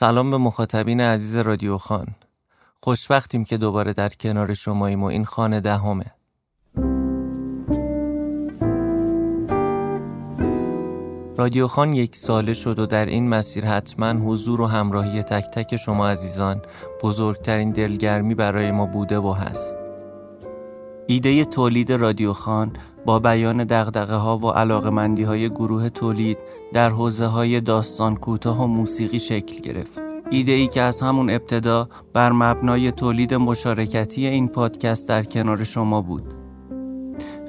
سلام به مخاطبین عزیز رادیو خان. خوشبختیم که دوباره در کنار شماییم و این خانه دهمه. رادیو خان یک ساله شد و در این مسیر حتما حضور و همراهی تک تک شما عزیزان بزرگترین دلگرمی برای ما بوده و هست. ایده تولید رادیو خان با بیان دغدغه ها و علاقمندی های گروه تولید در حوزه های داستان کوتاه و موسیقی شکل گرفت. ایده ای که از همون ابتدا بر مبنای تولید مشارکتی این پادکست در کنار شما بود.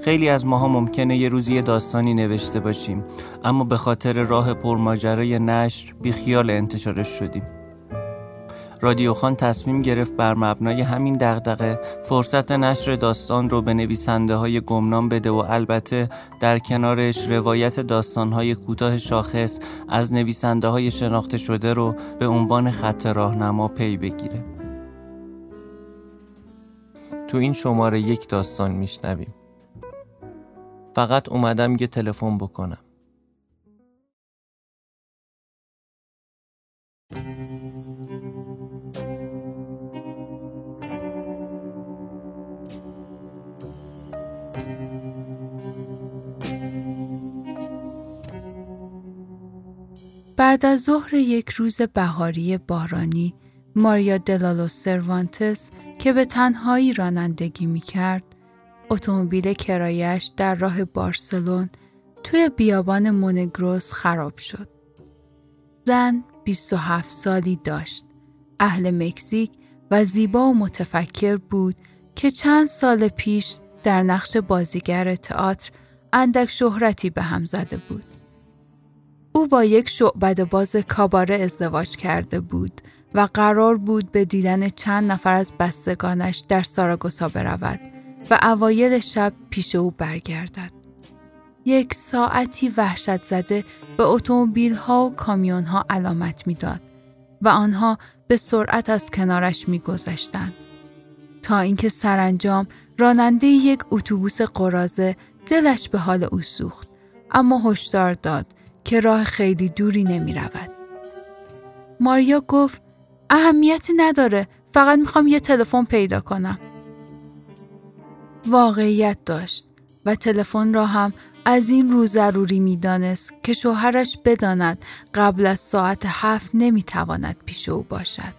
خیلی از ماها ممکنه یه روزی داستانی نوشته باشیم اما به خاطر راه پرماجرای نشر بیخیال انتشارش شدیم. رادیو خان تصمیم گرفت بر مبنای همین دغدغه فرصت نشر داستان رو به نویسنده های گمنام بده و البته در کنارش روایت داستان های کوتاه شاخص از نویسنده های شناخته شده رو به عنوان خط راهنما پی بگیره. تو این شماره یک داستان میشنویم. فقط اومدم یه تلفن بکنم. بعد از ظهر یک روز بهاری بارانی ماریا دلالو سروانتس که به تنهایی رانندگی می کرد اتومبیل کرایش در راه بارسلون توی بیابان مونگروس خراب شد. زن 27 سالی داشت. اهل مکزیک و زیبا و متفکر بود که چند سال پیش در نقش بازیگر تئاتر اندک شهرتی به هم زده بود. او با یک شعبد باز کاباره ازدواج کرده بود و قرار بود به دیدن چند نفر از بستگانش در ساراگوسا برود و اوایل شب پیش او برگردد. یک ساعتی وحشت زده به اتومبیل ها و کامیون ها علامت می‌داد و آنها به سرعت از کنارش میگذشتند تا اینکه سرانجام راننده یک اتوبوس قرازه دلش به حال او سوخت اما هشدار داد که راه خیلی دوری نمی رود. ماریا گفت اهمیتی نداره فقط می‌خوام یه تلفن پیدا کنم. واقعیت داشت و تلفن را هم از این رو ضروری می‌دانست که شوهرش بداند قبل از ساعت هفت نمی‌تواند پیش او باشد.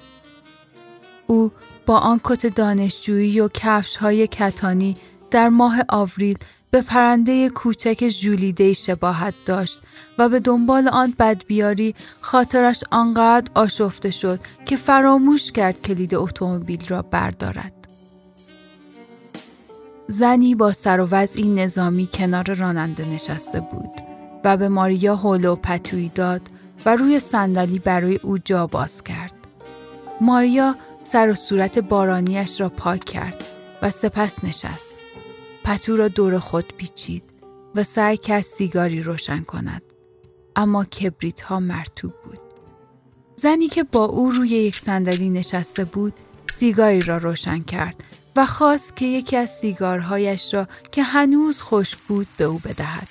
او با آن کت دانشجویی و کفش های کتانی در ماه آوریل به پرنده کوچک جولیده شباهت داشت و به دنبال آن بدبیاری خاطرش آنقدر آشفته شد که فراموش کرد کلید اتومبیل را بردارد. زنی با سر و وضعی نظامی کنار راننده نشسته بود و به ماریا حول و پتویی داد و روی صندلی برای او جا باز کرد. ماریا سر و صورت بارانیش را پاک کرد و سپس نشست. پتو را دور خود پیچید و سعی کرد سیگاری روشن کند. اما کبریت ها مرتوب بود. زنی که با او روی یک صندلی نشسته بود سیگاری را روشن کرد و خواست که یکی از سیگارهایش را که هنوز خشک بود به او بدهد.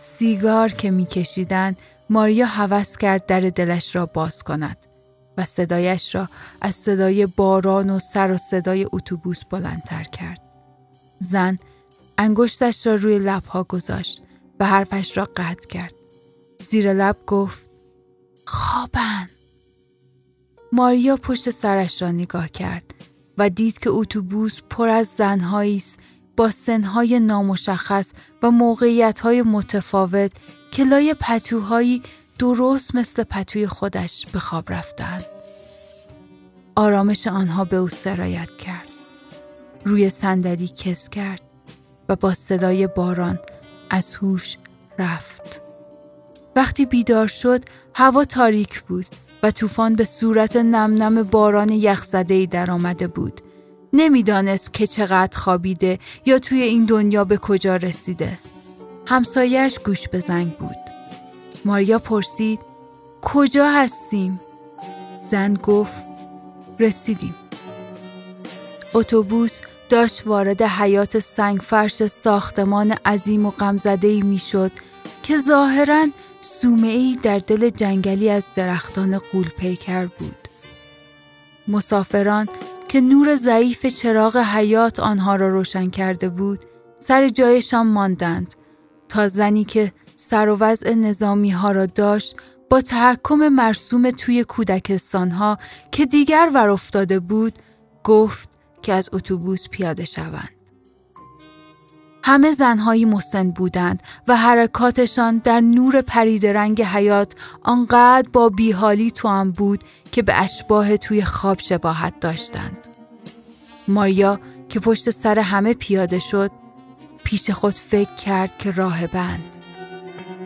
سیگار که میکشیدند ماریا هوس کرد در دلش را باز کند و صدایش را از صدای باران و سر و صدای اتوبوس بلندتر کرد. زن انگشتش را روی لبها گذاشت و حرفش را قطع کرد. زیر لب گفت خوابن. ماریا پشت سرش را نگاه کرد و دید که اتوبوس پر از زنهایی است با سنهای نامشخص و موقعیتهای متفاوت که لای پتوهایی درست مثل پتوی خودش به خواب رفتند. آرامش آنها به او سرایت کرد. روی صندلی کس کرد و با صدای باران از هوش رفت. وقتی بیدار شد هوا تاریک بود و طوفان به صورت نم نم باران یخزده در آمده بود. نمی‌دانست که چقدر خوابیده یا توی این دنیا به کجا رسیده. همسایش گوش به زنگ بود. ماریا پرسید کجا هستیم؟ زن گفت رسیدیم. اتوبوس داشت وارد حیات سنگفرش ساختمان عظیم و غمزده می شد که ظاهرا سومه ای در دل جنگلی از درختان قول پیکر بود. مسافران که نور ضعیف چراغ حیات آنها را روشن کرده بود سر جایشان ماندند تا زنی که سر و وضع نظامی ها را داشت با تحکم مرسوم توی کودکستان ها که دیگر ور افتاده بود گفت که از اتوبوس پیاده شوند. همه زنهایی مسن بودند و حرکاتشان در نور پرید رنگ حیات آنقدر با بیحالی تو هم بود که به اشباه توی خواب شباهت داشتند. ماریا که پشت سر همه پیاده شد پیش خود فکر کرد که راه بند.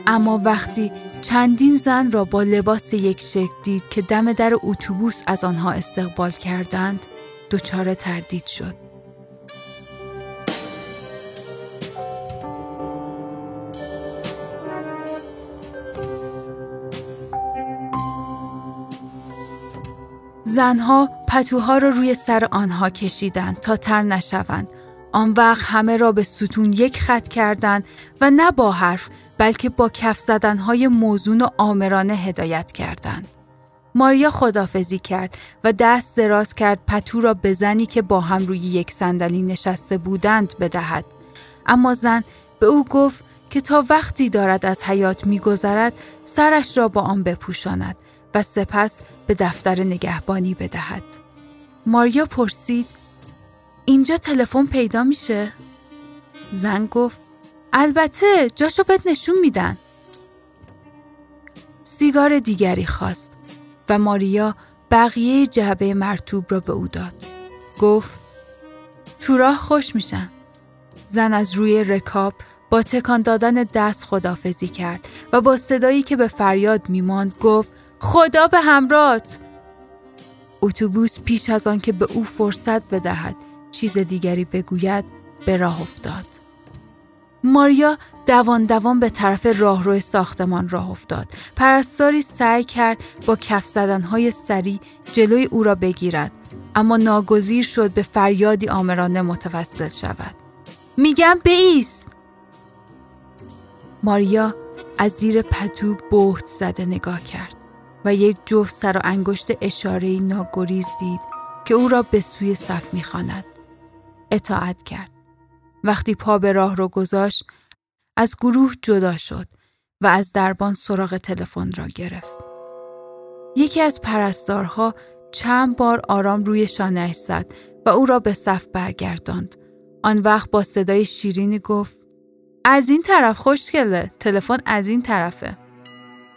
اما وقتی چندین زن را با لباس یک شکل دید که دم در اتوبوس از آنها استقبال کردند دچار تردید شد. زنها پتوها را رو روی سر آنها کشیدند تا تر نشوند. آن وقت همه را به ستون یک خط کردند و نه با حرف بلکه با کف زدنهای موزون و آمرانه هدایت کردند. ماریا خدافزی کرد و دست دراز کرد پتو را به زنی که با هم روی یک صندلی نشسته بودند بدهد. اما زن به او گفت که تا وقتی دارد از حیات میگذرد سرش را با آن بپوشاند و سپس به دفتر نگهبانی بدهد. ماریا پرسید اینجا تلفن پیدا میشه؟ زن گفت البته جاشو بهت نشون میدن. سیگار دیگری خواست و ماریا بقیه جعبه مرتوب را به او داد. گفت تو راه خوش میشن. زن از روی رکاب با تکان دادن دست خدافزی کرد و با صدایی که به فریاد میماند گفت خدا به همرات اتوبوس پیش از آن که به او فرصت بدهد چیز دیگری بگوید به راه افتاد ماریا دوان دوان به طرف راهرو ساختمان راه افتاد پرستاری سعی کرد با کف زدنهای سری جلوی او را بگیرد اما ناگزیر شد به فریادی آمرانه متوسل شود میگم بیست ماریا از زیر پتو بهت زده نگاه کرد و یک جفت سر و انگشت اشاره ناگریز دید که او را به سوی صف می‌خواند. اطاعت کرد. وقتی پا به راه رو گذاشت از گروه جدا شد و از دربان سراغ تلفن را گرفت. یکی از پرستارها چند بار آرام روی شانهش زد و او را به صف برگرداند. آن وقت با صدای شیرینی گفت از این طرف خوشگله تلفن از این طرفه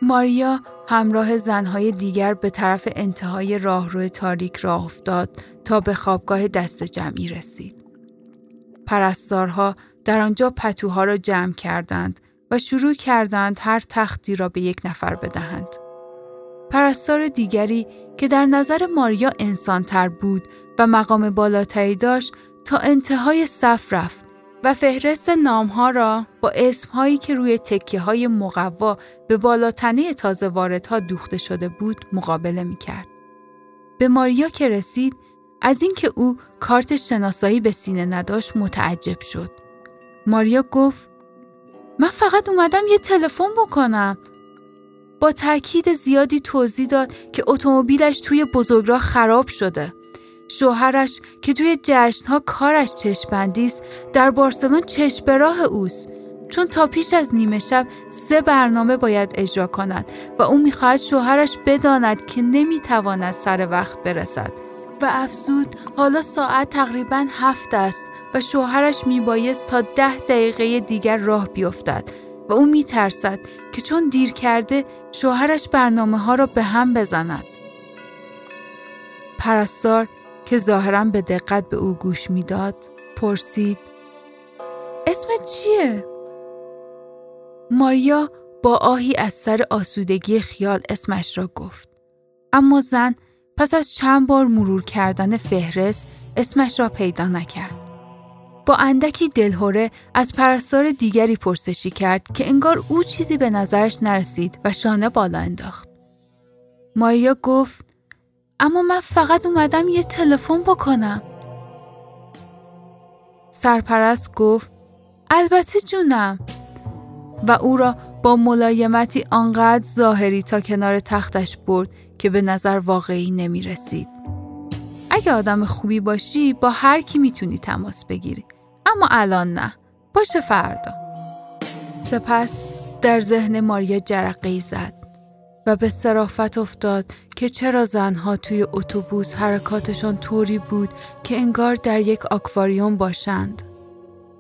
ماریا همراه زنهای دیگر به طرف انتهای راهرو تاریک راه افتاد تا به خوابگاه دست جمعی رسید. پرستارها در آنجا پتوها را جمع کردند و شروع کردند هر تختی را به یک نفر بدهند. پرستار دیگری که در نظر ماریا انسانتر بود و مقام بالاتری داشت تا انتهای صف رفت و فهرست نامها را با اسمهایی که روی تکیه های مقوا به بالاتنه تازه واردها دوخته شده بود مقابله می کرد. به ماریا که رسید از اینکه او کارت شناسایی به سینه نداشت متعجب شد. ماریا گفت من فقط اومدم یه تلفن بکنم. با تاکید زیادی توضیح داد که اتومبیلش توی بزرگراه خراب شده. شوهرش که توی جشنها کارش چشمندی است در بارسلون چشم به راه اوست چون تا پیش از نیمه شب سه برنامه باید اجرا کند و او می‌خواهد شوهرش بداند که نمی‌تواند سر وقت برسد و افزود حالا ساعت تقریبا هفت است و شوهرش میبایست تا ده دقیقه دیگر راه بیفتد و او میترسد که چون دیر کرده شوهرش برنامه ها را به هم بزند. پرستار که ظاهرا به دقت به او گوش می‌داد پرسید اسمت چیه؟ ماریا با آهی از سر آسودگی خیال اسمش را گفت اما زن پس از چند بار مرور کردن فهرست اسمش را پیدا نکرد با اندکی دلهوره از پرستار دیگری پرسشی کرد که انگار او چیزی به نظرش نرسید و شانه بالا انداخت. ماریا گفت اما من فقط اومدم یه تلفن بکنم. سرپرست گفت البته جونم و او را با ملایمتی آنقدر ظاهری تا کنار تختش برد که به نظر واقعی نمی رسید. اگه آدم خوبی باشی با هر کی می‌تونی تماس بگیری اما الان نه باشه فردا سپس در ذهن ماریا جرقه زد و به صرافت افتاد که چرا زنها توی اتوبوس حرکاتشان طوری بود که انگار در یک آکواریوم باشند.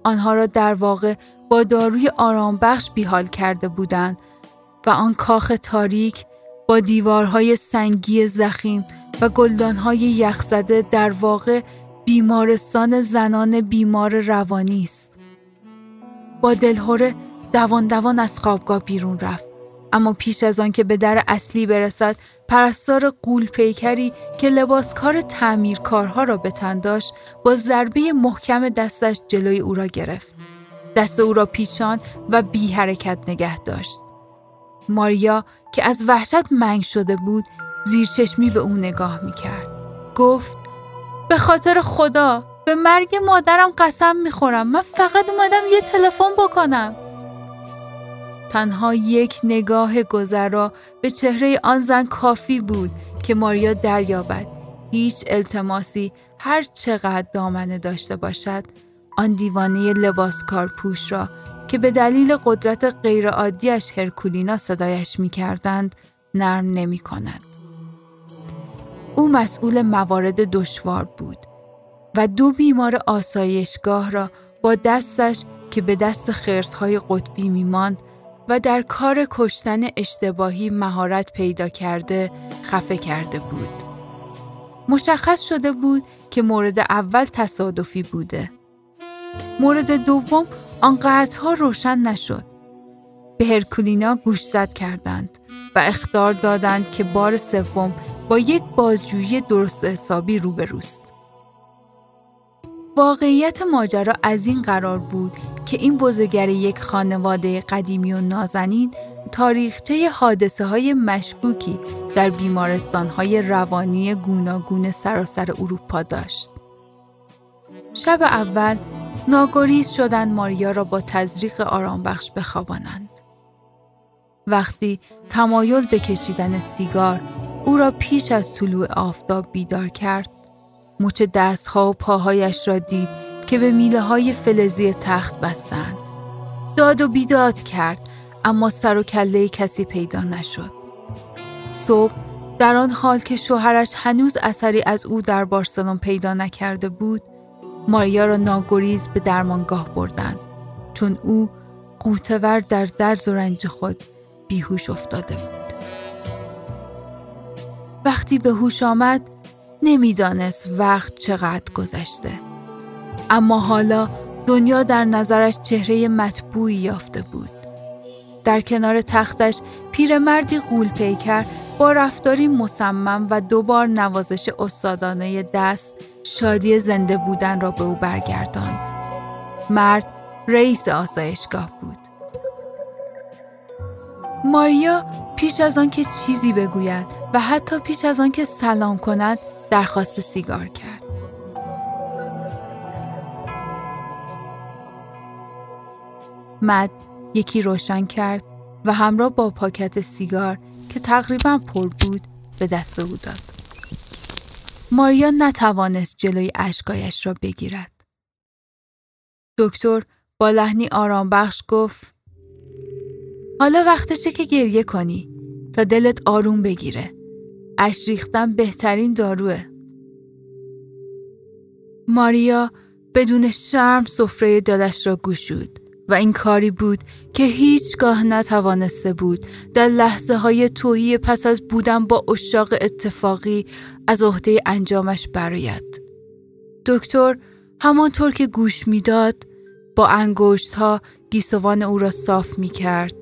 آنها را در واقع با داروی آرامبخش بیحال کرده بودند و آن کاخ تاریک با دیوارهای سنگی زخیم و گلدانهای یخزده در واقع بیمارستان زنان بیمار روانی است. با دلهوره دوان دوان از خوابگاه بیرون رفت. اما پیش از آن که به در اصلی برسد پرستار قول پیکری که لباسکار تعمیرکارها را به تن داشت با ضربه محکم دستش جلوی او را گرفت. دست او را پیچان و بی حرکت نگه داشت. ماریا که از وحشت منگ شده بود زیر چشمی به او نگاه می کرد. گفت به خاطر خدا به مرگ مادرم قسم می‌خورم. من فقط اومدم یه تلفن بکنم. تنها یک نگاه گذرا به چهره آن زن کافی بود که ماریا دریابد. هیچ التماسی هر چقدر دامنه داشته باشد آن دیوانه لباسکار پوش را که به دلیل قدرت غیرعادیش هرکولینا صدایش می کردند نرم نمی کند. او مسئول موارد دشوار بود و دو بیمار آسایشگاه را با دستش که به دست خرسهای قطبی میماند و در کار کشتن اشتباهی مهارت پیدا کرده خفه کرده بود. مشخص شده بود که مورد اول تصادفی بوده. مورد دوم آنقدرها روشن نشد. به هرکولینا گوشزد کردند و اختار دادند که بار سوم با یک بازجویی درست حسابی روبروست. واقعیت ماجرا از این قرار بود که این بزرگر یک خانواده قدیمی و نازنین تاریخچه حادثه های مشکوکی در بیمارستان های روانی گوناگون سراسر اروپا داشت. شب اول ناگریز شدن ماریا را با تزریق آرامبخش بخوابانند. وقتی تمایل به کشیدن سیگار او را پیش از طلوع آفتاب بیدار کرد مچ دستها و پاهایش را دید که به میله های فلزی تخت بستند داد و بیداد کرد اما سر و کله کسی پیدا نشد صبح در آن حال که شوهرش هنوز اثری از او در بارسلون پیدا نکرده بود ماریا را ناگریز به درمانگاه بردند. چون او قوتور در درد و رنج خود بیهوش افتاده بود. وقتی به هوش آمد نمی‌دانست وقت چقدر گذشته. اما حالا دنیا در نظرش چهره مطبوعی یافته بود. در کنار تختش پیرمردی غول پیکر با رفتاری مصمم و دوبار نوازش استادانه دست شادی زنده بودن را به او برگرداند مرد رئیس آسایشگاه بود ماریا پیش از آن که چیزی بگوید و حتی پیش از آن که سلام کند درخواست سیگار کرد. مد یکی روشن کرد و همراه با پاکت سیگار که تقریبا پر بود به دست او داد. ماریا نتوانست جلوی اشکایش را بگیرد. دکتر با لحنی آرام بخش گفت حالا وقتشه که گریه کنی تا دلت آروم بگیره. اش ریختن بهترین داروه. ماریا بدون شرم سفره دلش را گشود و این کاری بود که هیچگاه نتوانسته بود در لحظه های توهی پس از بودن با اشاق اتفاقی از عهده انجامش براید. دکتر همانطور که گوش می‌داد با انگشت ها گیسوان او را صاف می کرد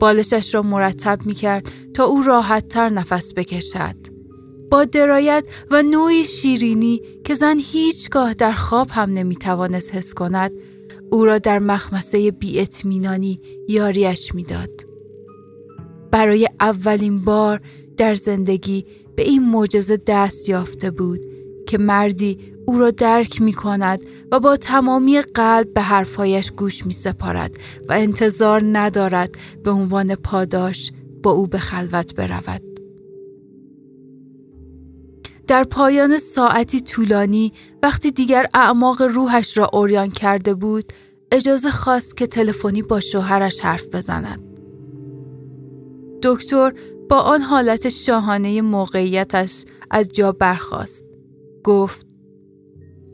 بالشش را مرتب می کرد تا او راحت تر نفس بکشد. با درایت و نوعی شیرینی که زن هیچگاه در خواب هم نمی‌توانست حس کند او را در مخمسه بیاطمینانی یاریش می‌داد برای اولین بار در زندگی به این معجزه دست یافته بود که مردی او را درک می کند و با تمامی قلب به حرفهایش گوش می سپارد و انتظار ندارد به عنوان پاداش با او به خلوت برود. در پایان ساعتی طولانی وقتی دیگر اعماق روحش را اوریان کرده بود اجازه خواست که تلفنی با شوهرش حرف بزند. دکتر با آن حالت شاهانه موقعیتش از جا برخاست. گفت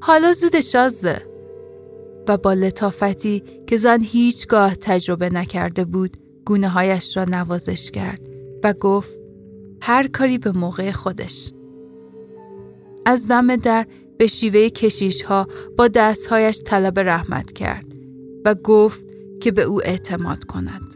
حالا زود شازده و با لطافتی که زن هیچگاه تجربه نکرده بود گونه هایش را نوازش کرد و گفت هر کاری به موقع خودش. از دم در به شیوه کشیش ها با دستهایش طلب رحمت کرد و گفت که به او اعتماد کند.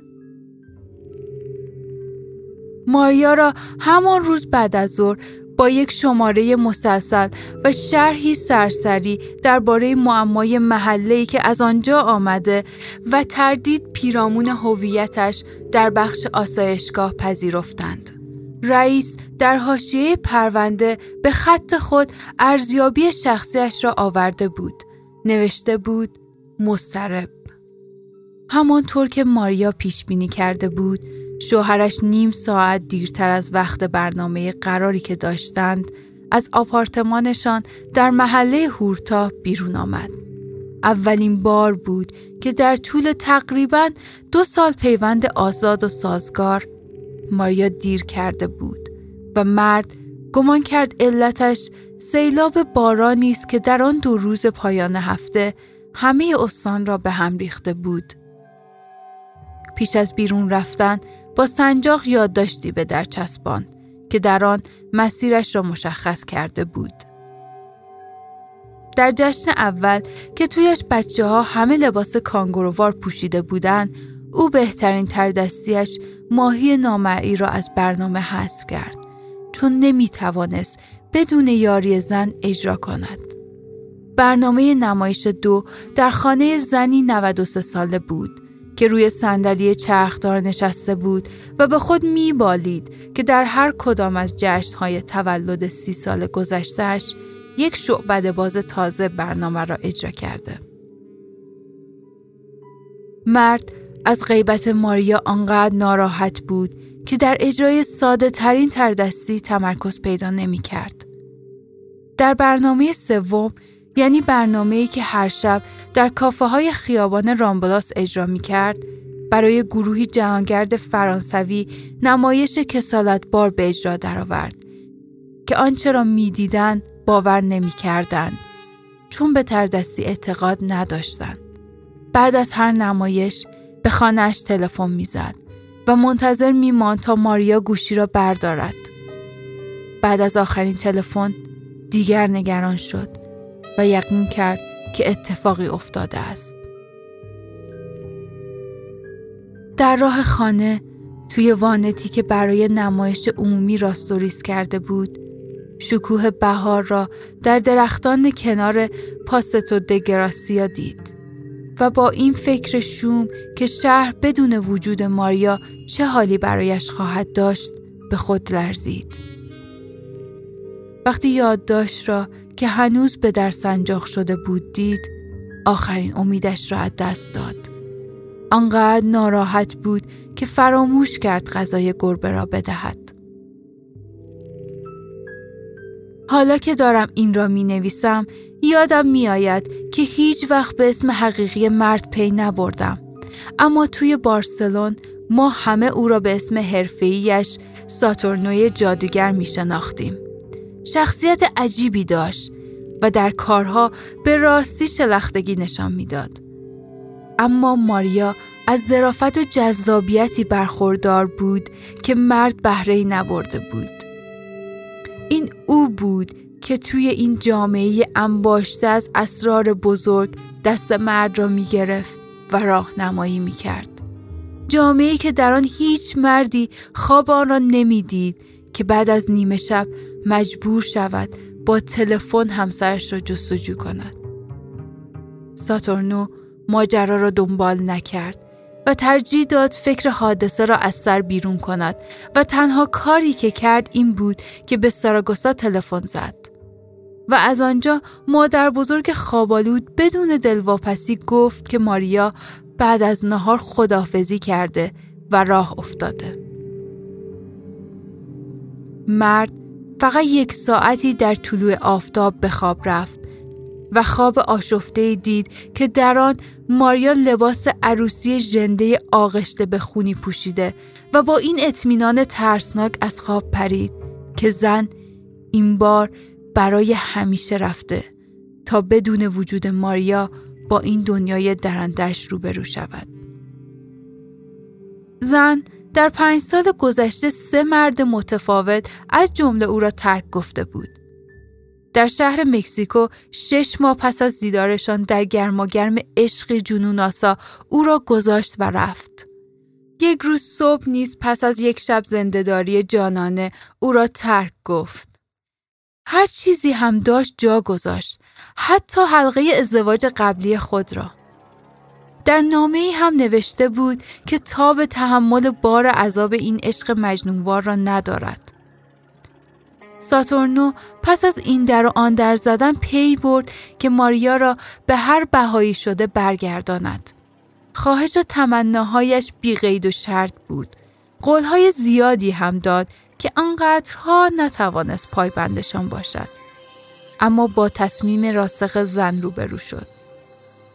ماریا را همان روز بعد از ظهر با یک شماره مسلسل و شرحی سرسری درباره معمای محله که از آنجا آمده و تردید پیرامون هویتش در بخش آسایشگاه پذیرفتند. رئیس در حاشیه پرونده به خط خود ارزیابی شخصیش را آورده بود. نوشته بود مسترب. همانطور که ماریا پیش بینی کرده بود شوهرش نیم ساعت دیرتر از وقت برنامه قراری که داشتند از آپارتمانشان در محله هورتا بیرون آمد. اولین بار بود که در طول تقریبا دو سال پیوند آزاد و سازگار ماریا دیر کرده بود و مرد گمان کرد علتش سیلاب بارانی است که در آن دو روز پایان هفته همه استان را به هم ریخته بود. پیش از بیرون رفتن با سنجاق یادداشتی به در چسبان که در آن مسیرش را مشخص کرده بود. در جشن اول که تویش بچه ها همه لباس کانگورووار پوشیده بودند، او بهترین تردستیش ماهی نامعی را از برنامه حذف کرد چون نمی توانست بدون یاری زن اجرا کند. برنامه نمایش دو در خانه زنی 93 ساله بود که روی صندلی چرخدار نشسته بود و به خود میبالید که در هر کدام از جشنهای تولد سی سال گذشتهش یک شعبد باز تازه برنامه را اجرا کرده. مرد از غیبت ماریا آنقدر ناراحت بود که در اجرای ساده ترین تردستی تمرکز پیدا نمی کرد. در برنامه سوم یعنی برنامه‌ای که هر شب در کافه های خیابان رامبلاس اجرا می کرد برای گروهی جهانگرد فرانسوی نمایش کسالت بار به اجرا درآورد که آنچه را می‌دیدند باور نمی‌کردند چون به تردستی اعتقاد نداشتند بعد از هر نمایش به خانهاش تلفن می‌زد و منتظر میماند تا ماریا گوشی را بردارد بعد از آخرین تلفن دیگر نگران شد و یقین کرد که اتفاقی افتاده است. در راه خانه توی وانتی که برای نمایش عمومی راستوریس کرده بود شکوه بهار را در درختان کنار پاستو دگراسیا دید و با این فکر شوم که شهر بدون وجود ماریا چه حالی برایش خواهد داشت به خود لرزید. وقتی یادداشت را که هنوز به در سنجاق شده بود دید آخرین امیدش را از دست داد. آنقدر ناراحت بود که فراموش کرد غذای گربه را بدهد. حالا که دارم این را می نویسم یادم می آید که هیچ وقت به اسم حقیقی مرد پی نبردم. اما توی بارسلون ما همه او را به اسم حرفه‌ایش ساتورنوی جادوگر می شناختیم. شخصیت عجیبی داشت و در کارها به راستی شلختگی نشان می‌داد. اما ماریا از ظرافت و جذابیتی برخوردار بود که مرد بهره نبرده بود. این او بود که توی این جامعه انباشته از اسرار بزرگ دست مرد را می گرفت و راهنمایی می کرد. جامعه که در آن هیچ مردی خواب آن را نمی‌دید که بعد از نیمه شب مجبور شود با تلفن همسرش را جستجو کند. ساتورنو ماجرا را دنبال نکرد و ترجیح داد فکر حادثه را از سر بیرون کند و تنها کاری که کرد این بود که به ساراگوسا تلفن زد. و از آنجا مادر بزرگ خوابالود بدون دلواپسی گفت که ماریا بعد از نهار خدافزی کرده و راه افتاده. مرد فقط یک ساعتی در طلوع آفتاب به خواب رفت و خواب آشفته دید که در آن ماریا لباس عروسی ژنده آغشته به خونی پوشیده و با این اطمینان ترسناک از خواب پرید که زن این بار برای همیشه رفته تا بدون وجود ماریا با این دنیای درندش روبرو شود. زن در پنج سال گذشته سه مرد متفاوت از جمله او را ترک گفته بود. در شهر مکزیکو شش ماه پس از دیدارشان در گرماگرم عشق جنوناسا او را گذاشت و رفت. یک روز صبح نیز پس از یک شب زندهداری جانانه او را ترک گفت. هر چیزی هم داشت جا گذاشت حتی حلقه ازدواج قبلی خود را. در نامه ای هم نوشته بود که تاب تحمل بار عذاب این عشق مجنونوار را ندارد. ساتورنو پس از این در و آن در زدن پی برد که ماریا را به هر بهایی شده برگرداند. خواهش و تمناهایش بیقید و شرط بود. قولهای زیادی هم داد که آنقدرها نتوانست پایبندشان باشد. اما با تصمیم راسخ زن روبرو شد.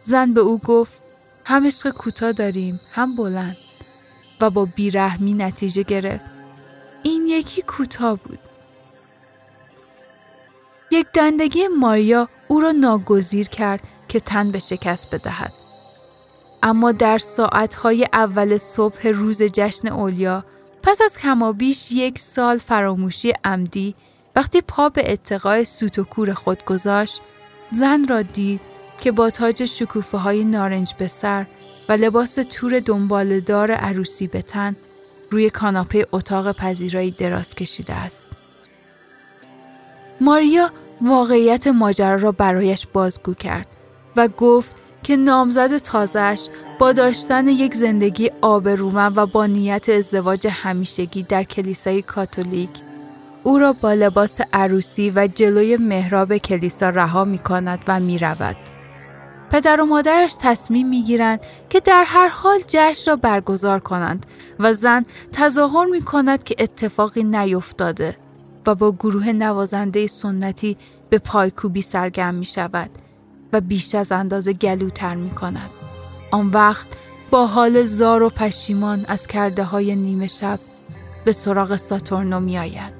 زن به او گفت هم عشق کوتاه داریم هم بلند. و با بیرحمی نتیجه گرفت. این یکی کوتاه بود. یک دندگی ماریا او را ناگزیر کرد که تن به شکست بدهد. اما در ساعتهای اول صبح روز جشن اولیا پس از کمابیش یک سال فراموشی عمدی وقتی پا به اتقای سوت و کور خود گذاشت زن را دید که با تاج شکوفه های نارنج به سر و لباس تور دنبالدار عروسی به تن روی کاناپه اتاق پذیرایی دراز کشیده است. ماریا واقعیت ماجرا را برایش بازگو کرد و گفت که نامزد تازش با داشتن یک زندگی آبرومند و با نیت ازدواج همیشگی در کلیسای کاتولیک او را با لباس عروسی و جلوی محراب کلیسا رها می کند و می رود. پدر و مادرش تصمیم می گیرند که در هر حال جشن را برگزار کنند و زن تظاهر می کند که اتفاقی نیفتاده و با گروه نوازنده سنتی به پایکوبی سرگرم می شود و بیش از اندازه گلوتر می کند. آن وقت با حال زار و پشیمان از کرده های نیمه شب به سراغ ساتورنو می آید.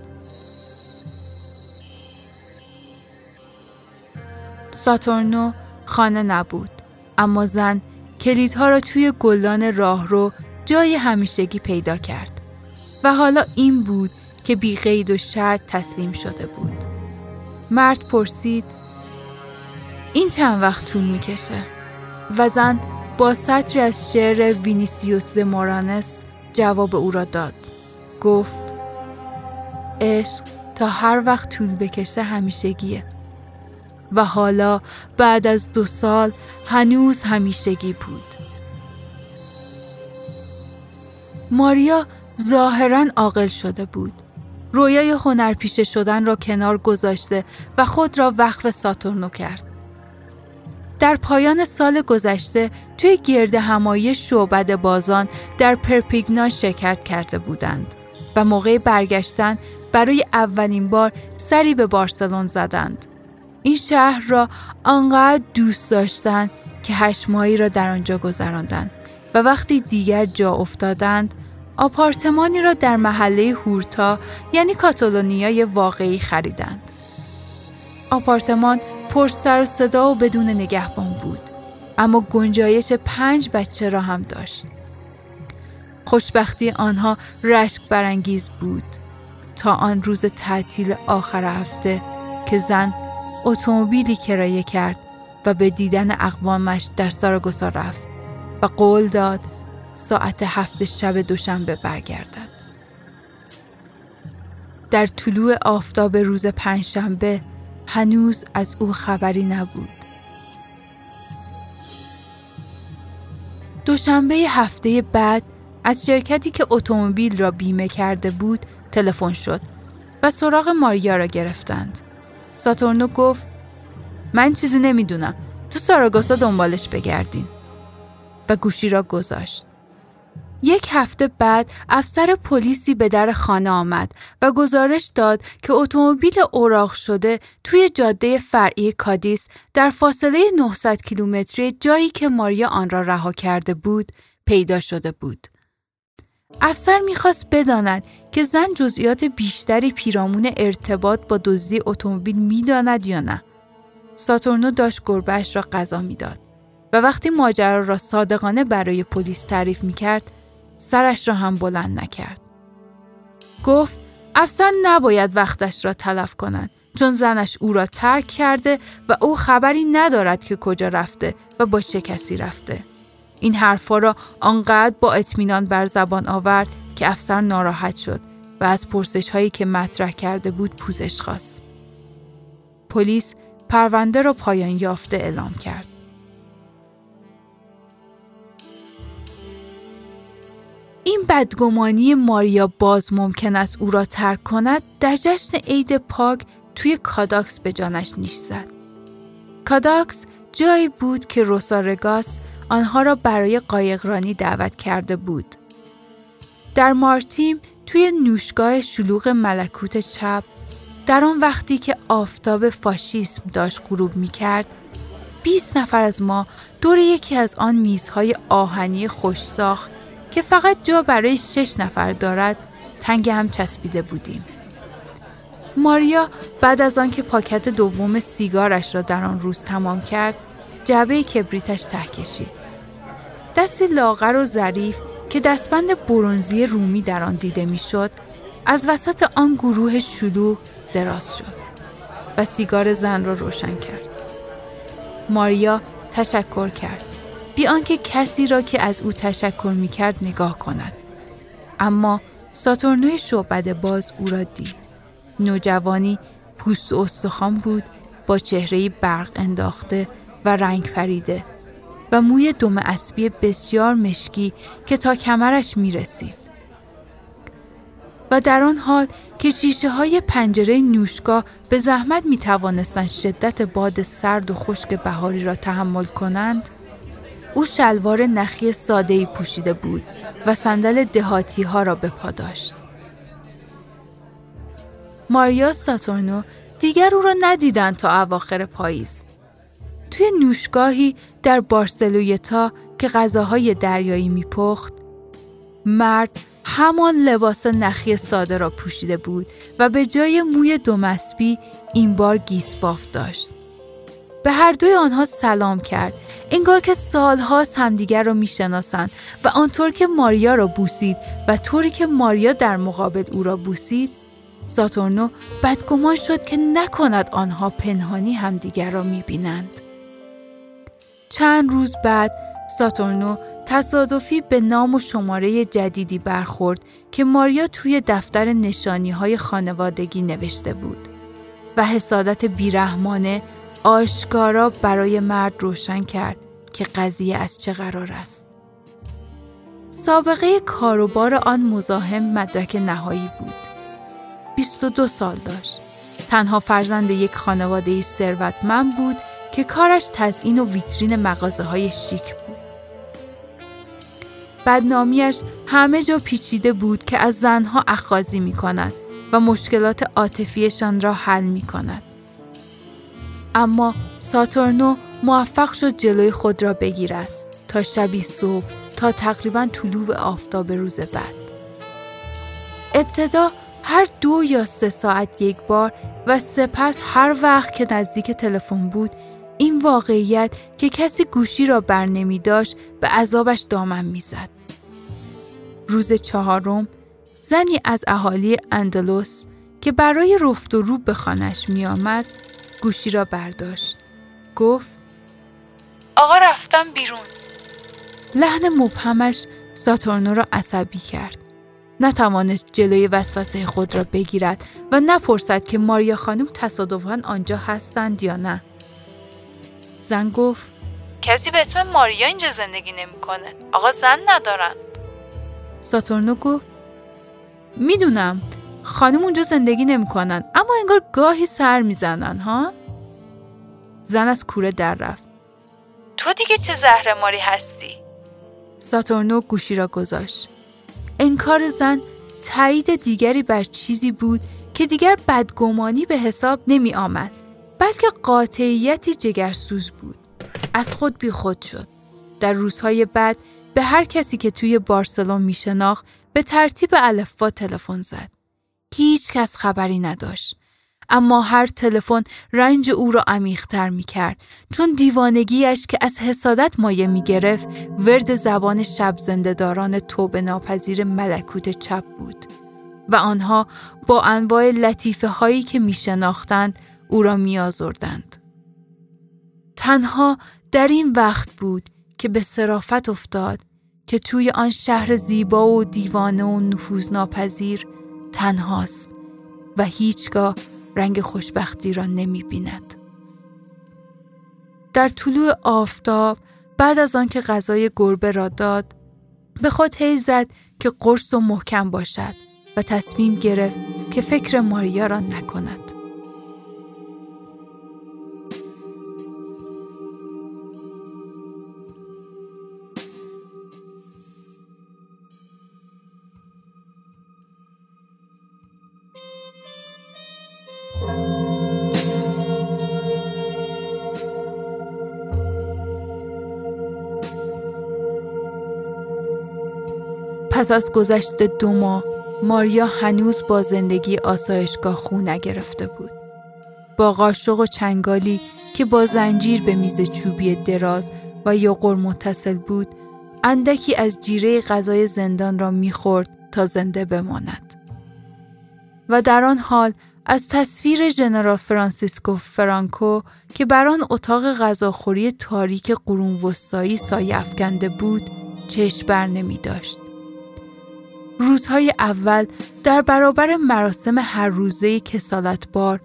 ساتورنو خانه نبود اما زن کلیدها را توی گلدان راهرو جای همیشگی پیدا کرد و حالا این بود که بی قید و شرط تسلیم شده بود مرد پرسید این چند وقت طول می‌کشه. و زن با سطری از شعر وینیسیوس زمورانس جواب او را داد. گفت عشق تا هر وقت طول بکشه همیشگیه. و حالا بعد از دو سال هنوز همیشگی بود. ماریا ظاهرا عاقل شده بود. رویای هنرپیشه شدن را کنار گذاشته و خود را وقف ساتورنو کرد. در پایان سال گذشته توی گرد همایی شعبد بازان در پرپیگنا شرکت کرده بودند و موقع برگشتن برای اولین بار سری به بارسلون زدند. این شهر را آنقدر دوست داشتند که هشت ماهی را در آنجا گذراندند و وقتی دیگر جا افتادند آپارتمانی را در محله هورتا یعنی کاتالونیای واقعی خریدند. آپارتمان پر سر و صدا و بدون نگهبان بود. اما گنجایش پنج بچه را هم داشت. خوشبختی آنها رشک برانگیز بود. تا آن روز تعطیل آخر هفته که زن اتومبیلی کرایه کرد و به دیدن اقوامش در ساراگوسا رفت و قول داد ساعت هفت شب دوشنبه برگردد. در طلوع آفتاب روز پنجشنبه هنوز از او خبری نبود. دوشنبه هفته بعد از شرکتی که اتومبیل را بیمه کرده بود تلفن شد و سراغ ماریا را گرفتند. ساتورنو گفت من چیزی نمی‌دونم. تو ساراگوسا دنبالش بگردین. و گوشی را گذاشت. یک هفته بعد افسر پلیسی به در خانه آمد و گزارش داد که اتومبیل اوراق شده توی جاده فرعی کادیس در فاصله 900 کیلومتری جایی که ماریا آن را رها کرده بود پیدا شده بود. افسر می‌خواست بداند که زن جزئیات بیشتری پیرامون ارتباط با دزدی اتومبیل می‌داند یا نه. ساتورنو داشت گربهش را غذا می‌داد و وقتی ماجرا را صادقانه برای پلیس تعریف می‌کرد سرش را هم بلند نکرد. گفت افسر نباید وقتش را تلف کند چون زنش او را ترک کرده و او خبری ندارد که کجا رفته و با چه کسی رفته. این حرفها را آنقدر با اطمینان بر زبان آورد که افسر ناراحت شد و از پرسش هایی که مطرح کرده بود پوزش خواست. پلیس پرونده را پایان یافته اعلام کرد. بدگمانی ماریا باز ممکن است او را ترک کند در جشن عید پاک توی کاداکس به جانش نیش زد. کاداکس جایی بود که روسارگاس آنها را برای قایقرانی دعوت کرده بود. در مارتیم توی نوشگاه شلوغ ملکوت چپ در آن وقتی که آفتاب فاشیسم داشت غروب می کرد 20 نفر از ما دور یکی از آن میزهای آهنی خوش ساخت که فقط جا برای شش نفر دارد تنگ هم چسبیده بودیم. ماریا بعد از آنکه پاکت دوم سیگارش را در آن روز تمام کرد جعبه کبریتش ته کشید. دستی لاغر و ظریف که دستبند برونزی رومی در آن دیده می‌شد از وسط آن گروه شلوغ دراز شد و سیگار زن را روشن کرد. ماریا تشکر کرد. بی آنکه کسی را که از او تشکر می کرد نگاه کند. اما ساتورنوی شعبد باز او را دید. نوجوانی پوست و استخوان بود با چهره برق انداخته و رنگ پریده و موی دم اسبی بسیار مشکی که تا کمرش می رسید. و در آن حال که شیشه های پنجره نوشگاه به زحمت می توانستند شدت باد سرد و خشک بهاری را تحمل کنند او شلوار نخی ساده ای پوشیده بود و صندل دهاتی ها را به پا داشت. ماریا ساتورنو دیگر او را ندیدند تا اواخر پاییز. توی نوشگاهی در بارسلویتا که غذاهای دریایی میپخت مرد همان لباس نخی ساده را پوشیده بود و به جای موی دومسبی این بار گیسباف داشت. به هر دوی آنها سلام کرد. انگار که سالهاست همدیگر را می‌شناسند و آنطور که ماریا را بوسید و طوری که ماریا در مقابل او را بوسید ساتورنو بدگمان شد که نکند آنها پنهانی همدیگر را می‌بینند. چند روز بعد ساتورنو تصادفی به نام و شماره جدیدی برخورد که ماریا توی دفتر نشانی های خانوادگی نوشته بود و حسادت بیرحمانه آشکارا برای مرد روشن کرد که قضیه از چه قرار است. سابقه کاروبار آن مزاحم مدرک نهایی بود. 22 سال داشت. تنها فرزند یک خانواده ثروتمند بود که کارش تزئین و ویترین مغازه های شیک بود. بدنامیش همه جا پیچیده بود که از زنها اخازی می کند و مشکلات عاطفیشان را حل می کند. اما ساتورنو موفق شد جلوی خود را بگیرد تا شبی صبح تا تقریبا طلوع آفتاب روز بعد. ابتدا هر دو یا سه ساعت یک بار و سپس هر وقت که نزدیک تلفن بود این واقعیت که کسی گوشی را بر نمی داشت به عذابش دامن می‌زد. روز چهارم زنی از اهالی اندلس که برای رفت و رو به خانش می آمد گوشی را برداشت. گفت آقا رفتم بیرون. لحن مبهمش ساتورنو را عصبی کرد. نتوانست جلوی وسوسه خود را بگیرد و نپرسد که ماریا خانم تصادفاً آنجا هستند یا نه. زن گفت کسی به اسم ماریا اینجا زندگی نمی‌کنه. آقا زن ندارن. ساتورنو گفت می‌دونم خانم اونجا زندگی نمی‌کنن اما انگار گاهی سر می‌زنن ها؟ زن از کوره در رفت. تو دیگه چه ماری هستی؟ ساتورنو گوشی را گذاشت. انکار زن تایید دیگری بر چیزی بود که دیگر بدگمانی به حساب نمی آمد بلکه قاطعیتی جگرسوز بود. از خود بی خود شد. در روزهای بعد به هر کسی که توی بارسلون می شناخت به ترتیب الفبا تلفن زد. هیچ کس خبری نداشت. اما هر تلفن رنج او را عمیقتر می کرد چون دیوانگیش که از حسادت مایه می گرفت ورد زبان شب زندهداران توبه ناپذیر ملکوت چپ بود. و آنها با انواع لطیفه هایی که می شناختند او را می آزردند. تنها در این وقت بود که به صرافت افتاد که توی آن شهر زیبا و دیوانه و نفوذناپذیر تنهاست و هیچگاه رنگ خوشبختی را نمی بیند. در طلوع آفتاب بعد از آنکه غذای گربه را داد به خود هی زد که قرص و محکم باشد و تصمیم گرفت که فکر ماریا را نکند. پس از گذشت دو ماه ماریا هنوز با زندگی آسایشگاه خو نگرفته بود. با قاشق و چنگالی که با زنجیر به میز چوبی دراز و یقر متصل بود اندکی از جیره غذای زندان را می‌خورد تا زنده بماند. و در آن حال از تصویر ژنرال فرانسیسکو فرانکو که بر آن اتاق غذاخوری تاریک قرون وسطایی سایه افکنده بود چشم بر نمی داشت. روزهای اول در برابر مراسم هر روزه کسالتبار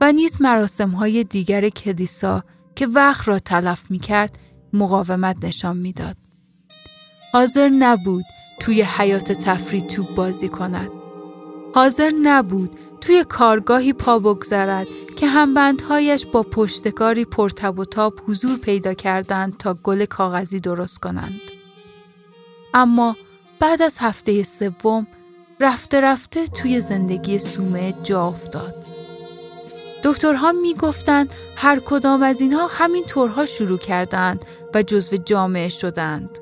و نیز مراسمهای دیگر کلیسا که وقت را تلف می کرد مقاومت نشان می‌داد. حاضر نبود توی حیات تفریح توپ بازی کند. حاضر نبود توی کارگاهی پا بگذارد که همبندهایش با پشتکاری پرتب و تاب حضور پیدا کردند تا گل کاغذی درست کنند. اما بعد از هفته سوم رفته رفته توی زندگی سومه جا افتاد. دکترها می‌گفتند هر کدام از اینها همین طورها شروع کردند و جزو جامعه شدند.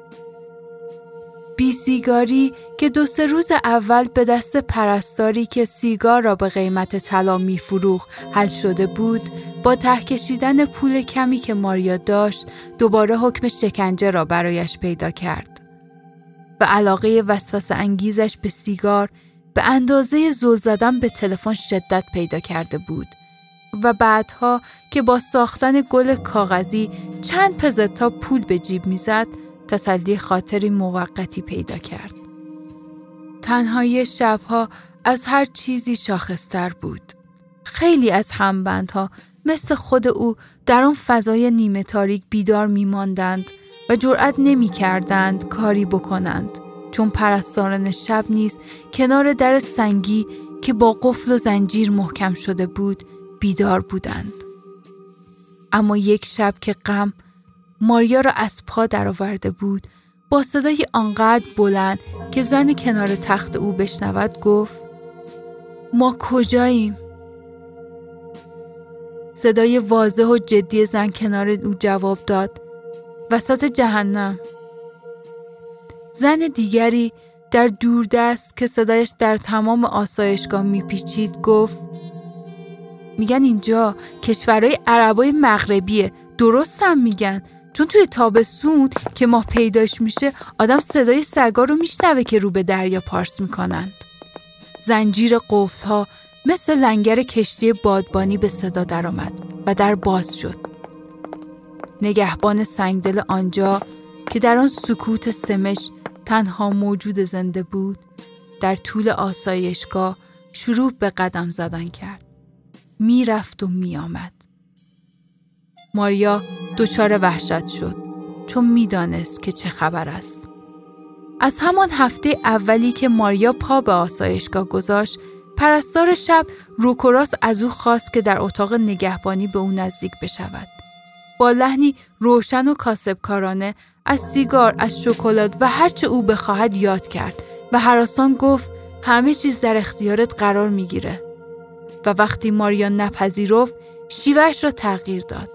بی سیگاری که دو سه روز اول به دست پرستاری که سیگار را به قیمت طلا میفروخت حل شده بود با ته کشیدن پول کمی که ماریا داشت دوباره حکم شکنجه را برایش پیدا کرد. و علاقه وسوسه انگیزش به سیگار به اندازه زل زدن به تلفن شدت پیدا کرده بود و بعدها که با ساختن گل کاغذی چند پزتا پول به جیب می‌زد تسلی خاطری موقتی پیدا کرد. تنهایی شبها از هر چیزی شاخصتر بود. خیلی از همبندها مثل خود او در آن فضای نیمه تاریک بیدار میماندند و جرأت نمی کردند کاری بکنند چون پرستاران شب نیز کنار در سنگی که با قفل و زنجیر محکم شده بود بیدار بودند. اما یک شب که غم ماریا را از پا درآورده بود با صدای آنقدر بلند که زن کنار تخت او بشنود گفت ما کجاییم؟ صدای واضح و جدی زن کنار او جواب داد وسط جهنم. زن دیگری در دوردست که صدایش در تمام آسایشگاه میپیچید گفت میگن اینجا کشورهای عربای مغربیه. درست هم میگن. چون توی تابستون که ماه پیداش میشه آدم صدای سگا رو میشنوه که رو به دریا پارس می‌کنند. زنجیر قفل ها مثل لنگر کشتی بادبانی به صدا درآمد و در باز شد. نگهبان سنگدل آنجا که در آن سکوت سمش تنها موجود زنده بود در طول آسایشگاه شروع به قدم زدن کرد. می‌رفت و میآمد. ماریا دچار وحشت شد چون می‌دانست که چه خبر است. از همان هفته اولی که ماریا پا به آسایشگاه گذاشت پرستار شب روکوراس از او خواست که در اتاق نگهبانی به او نزدیک بشود. با لحنی روشن و کاسبکارانه از سیگار، از شکلات و هرچه او بخواهد یاد کرد و حراسان گفت همه چیز در اختیارت قرار می‌گیره. و وقتی ماریا نپذیرفت شیوهش را تغییر داد.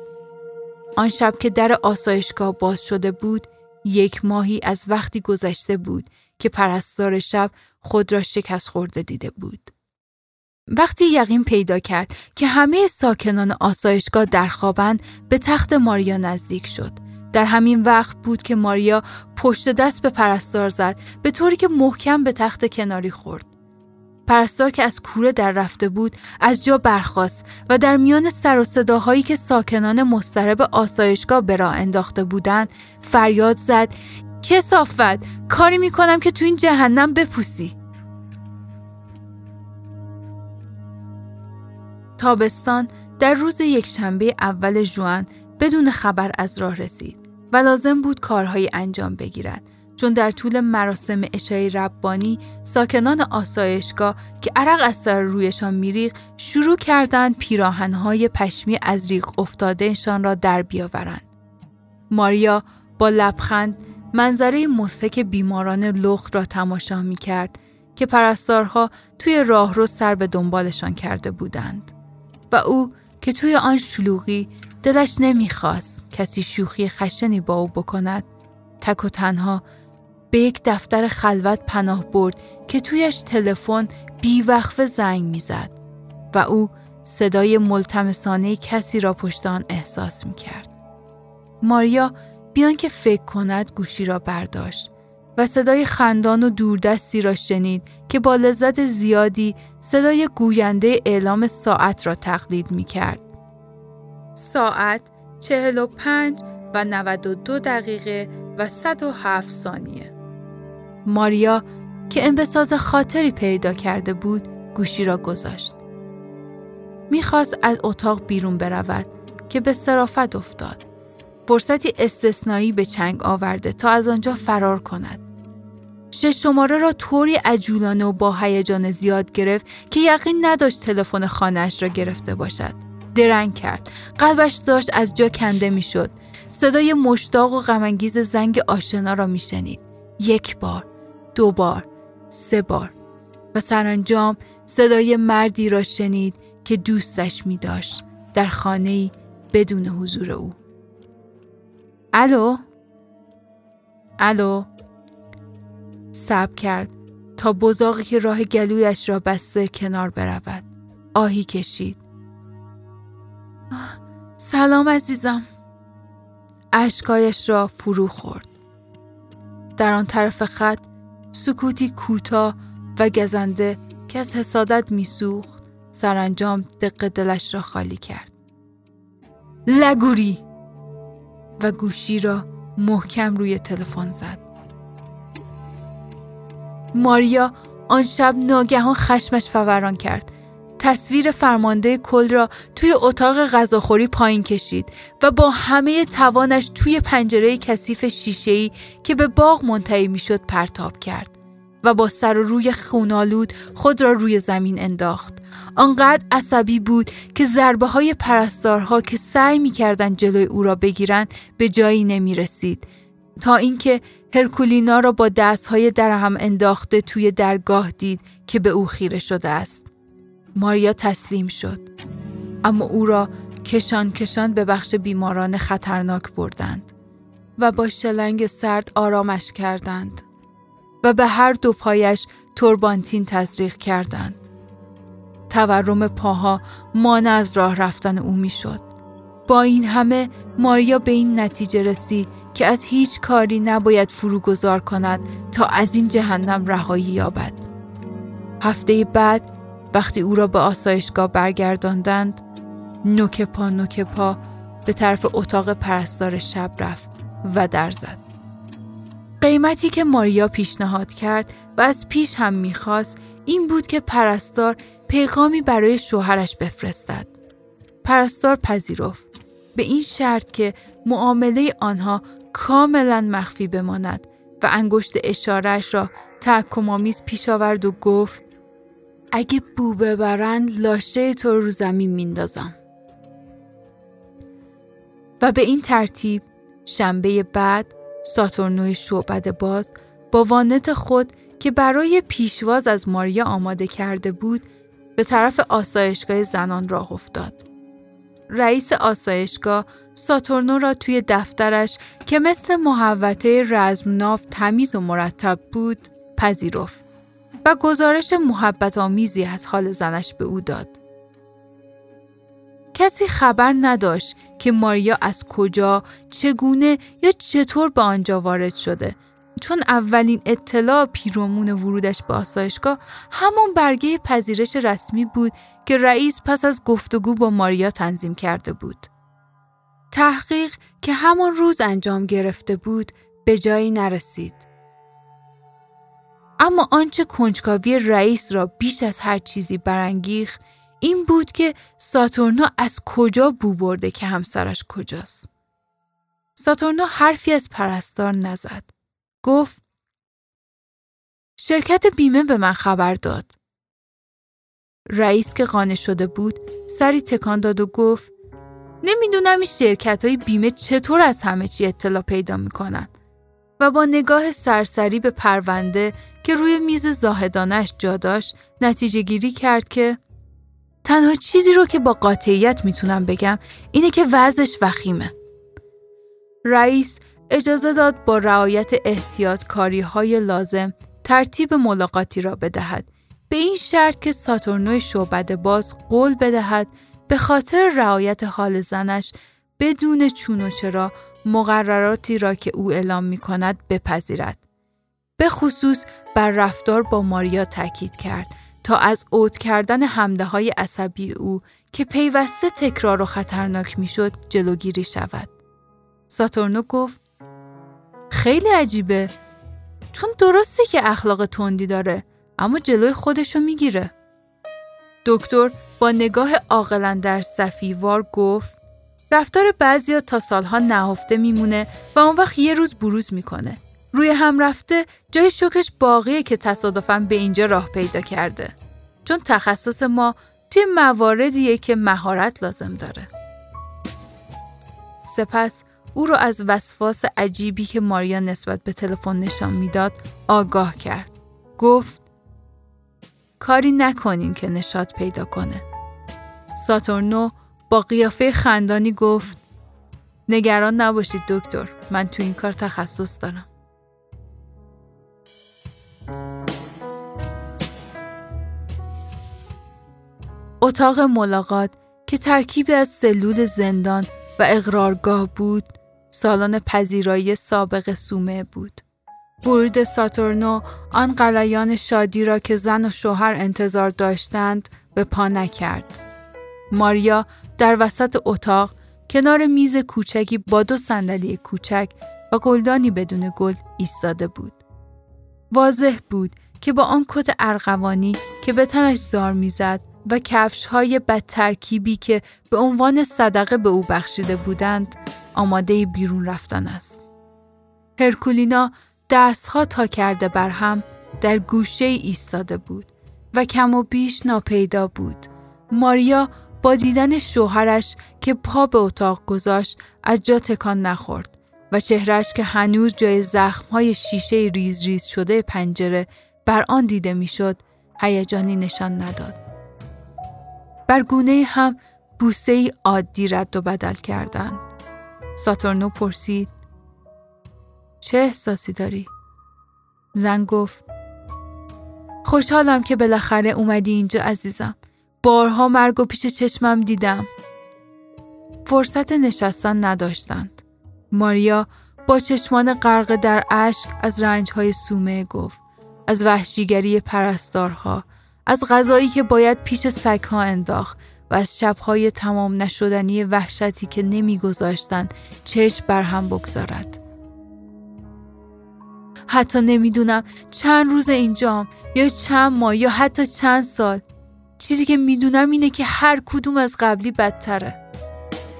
آن شب که در آسایشگاه باز شده بود یک ماهی از وقتی گذشته بود که پرستار شب خود را شکست خورده دیده بود. وقتی یقین پیدا کرد که همه ساکنان آسایشگاه در خوابند به تخت ماریا نزدیک شد. در همین وقت بود که ماریا پشت دست به پرستار زد به طوری که محکم به تخت کناری خورد. پرستار که از کوره در رفته بود از جا برخاست و در میان سر و صداهایی که ساکنان مسترب آسایشگاه به راه انداخته بودند فریاد زد کسافت کاری می‌کنم که تو این جهنم بپوسی تابستان در روز یک شنبه اول جوان بدون خبر از راه رسید و لازم بود کارهایی انجام بگیرد چون در طول مراسم اشای ربانی ساکنان آسایشگاه که عرق از سر رویشان میریخ شروع کردند پیراهنهای پشمی از ریق افتادهشان را در بیاورند. ماریا با لبخند منظره مسک بیماران لخت را تماشا می کرد که پرستارها توی راهرو سر به دنبالشان کرده بودند و او که توی آن شلوغی دلش نمی‌خواست کسی شوخی خشنی با او بکند تک و تنها به یک دفتر خلوت پناه برد که تویش تلفن بیوقفه زنگ می‌زد و او صدای ملتمسانه کسی را پشت آن احساس می کرد. ماریا بیان که فکر کند گوشی را برداشت و صدای خندان و دوردستی را شنید که با لذت زیادی صدای گوینده اعلام ساعت را تقلید می کرد. ساعت 45 و 92 دقیقه و 107 ثانیه. ماریا که انبساط خاطری پیدا کرده بود گوشی را گذاشت. می‌خواست از اتاق بیرون برود که به صرافت افتاد. فرصتی استثنایی به چنگ آورده تا از آنجا فرار کند. شش شماره را طوری عجولانه و با هیجان زیاد گرفت که یقین نداشت تلفن خانهاش را گرفته باشد. درنگ کرد. قلبش داشت از جا کنده می‌شد. صدای مشتاق و غمانگیز زنگ آشنا را میشنید. یک بار، دو بار، سه بار و سرانجام صدای مردی را شنید که دوستش می داشت در خانه بدون حضور او. الو؟ الو؟ سب کرد تا بزاقی که راه گلویش را بسته کنار برود. آهی کشید. سلام عزیزم. اشکایش را فرو خورد. در آن طرف خط سکوتی کوتاه و گزنده که از حسادت میسوخت سرانجام دق دلش را خالی کرد لگوری و گوشی را محکم روی تلفن زد ماریا آن شب ناگهان خشمش فوران کرد تصویر فرمانده کل را توی اتاق غذاخوری پایین کشید و با همه توانش توی پنجره کثیف شیشه‌ای که به باغ منتهی می‌شد پرتاب کرد و با سر و روی خونالود خود را روی زمین انداخت. آنقدر عصبی بود که ضربه های پرستارها که سعی می‌کردند جلوی او را بگیرند به جایی نمی رسید. تا اینکه هرکولینا را با دستهای در هم انداخته توی درگاه دید که به او خیره شده است. ماریا تسلیم شد اما او را کشان کشان به بخش بیماران خطرناک بردند و با شلنگ سرد آرامش کردند و به هر دو پایش توربانتین تزریق کردند. تورم پاها مانع از راه رفتن او می‌شد. با این همه ماریا به این نتیجه رسید که از هیچ کاری نباید فروگذار کند تا از این جهنم رهایی یابد. هفته بعد وقتی او را به آسایشگاه برگرداندند نوک پا نوک پا به طرف اتاق پرستار شب رفت و در زد قیمتی که ماریا پیشنهاد کرد و از پیش هم می‌خواست این بود که پرستار پیغامی برای شوهرش بفرستد. پرستار پذیرفت به این شرط که معامله آنها کاملا مخفی بماند و انگشت اشارش را تحکمآمیز پیش آورد و گفت اگه بو ببرند لاشه تو رو زمین میندازم و به این ترتیب شنبه بعد ساتورنوی شعبد باز با وانت خود که برای پیشواز از ماریا آماده کرده بود به طرف آسایشگاه زنان راه افتاد. رئیس آسایشگاه ساتورنو را توی دفترش که مثل محوطه رزمناف تمیز و مرتب بود پذیرفت و گزارش محبت آمیزی از حال زنش به او داد. کسی خبر نداشت که ماریا از کجا، چگونه یا چطور به آنجا وارد شده چون اولین اطلاع پیرامون ورودش به آسایشگاه همان برگه پذیرش رسمی بود که رئیس پس از گفتگو با ماریا تنظیم کرده بود. تحقیق که همان روز انجام گرفته بود به جایی نرسید. اما آنچه کنجکاوی رئیس را بیش از هر چیزی برانگیخت این بود که ساتورنو از کجا بو برده که همسرش کجاست. ساتورنو حرفی از پرستار نزد. گفت شرکت بیمه به من خبر داد. رئیس که قانع شده بود سری تکان داد و گفت نمی‌دونم این شرکت های بیمه چطور از همه چی اطلاع پیدا می‌کنن و با نگاه سرسری به پرونده که روی میز زاهدانش جا داشت نتیجه گیری کرد که تنها چیزی رو که با قاطعیت می‌تونم بگم اینه که وضعش وخیمه. رئیس اجازه داد با رعایت احتیاط کاری های لازم ترتیب ملاقاتی را بدهد به این شرط که ساتورنوی شعبد باز قول بدهد به خاطر رعایت حال زنش بدون چون و چرا مقرراتی را که او اعلام می کند بپذیرد. به خصوص بر رفتار با ماریا تاکید کرد تا از اوت کردن حمله های عصبی او که پیوسته تکرار و خطرناک می‌شد جلوگیری شود. ساتورنو گفت خیلی عجیبه چون درسته که اخلاق تندی داره اما جلوی خودشو می‌گیره. دکتر با نگاه عاقلا در صفیوار گفت رفتار بعضیا تا سالها نهفته میمونه و اون وقت یه روز بروز می‌کنه. روی هم رفته جای شکرش باقیه که تصادفا به اینجا راه پیدا کرده. چون تخصص ما توی مواردیه که مهارت لازم داره. سپس او را از وسواس عجیبی که ماریا نسبت به تلفن نشان می‌داد آگاه کرد. گفت کاری نکنین که نشاد پیدا کنه. ساتورنو با قیافه خندانی گفت نگران نباشید دکتر من تو این کار تخصص دارم. اتاق ملاقات که ترکیبی از سلول زندان و اقرارگاه بود سالن پذیرایی سابق سومه بود. ورود ساتورنو آن قلیان شادی را که زن و شوهر انتظار داشتند به پا نکرد. ماریا در وسط اتاق کنار میز کوچکی با دو صندلی کوچک و گلدانی بدون گل ایستاده بود. واضح بود که با آن کت ارغوانی که به تنش زار می‌زد و کفش های بدترکیبی که به عنوان صدقه به او بخشیده بودند آماده بیرون رفتن است. هرکولینا دستها تا کرده بر هم در گوشه ایستاده بود و کم و بیش ناپیدا بود. ماریا با دیدن شوهرش که پا به اتاق گذاشت از جا تکان نخورد و چهرش که هنوز جای زخمهای شیشه ریز ریز شده پنجره بر آن دیده می‌شد هیجانی نشان نداد. بر گونه هم بوسه ای عادی رد و بدل کردند. ساتورنو پرسید چه احساسی داری؟ زن گفت خوشحالم که بالاخره اومدی اینجا عزیزم. بارها مرگ و پیش چشمم دیدم. فرصت نشستن نداشتند. ماریا با چشمان غرق در اشک از رنجهای سومه گفت. از وحشیگری پرستارها. از غذایی که باید پیش سگها انداخت و از شبهای تمام نشدنی وحشتی که نمیگذاشتند چشم بر هم بگذارد. حتی نمی‌دونم چند روز اینجام یا چند ماه یا حتی چند سال. چیزی که می‌دونم اینه که هر کدوم از قبلی بدتره.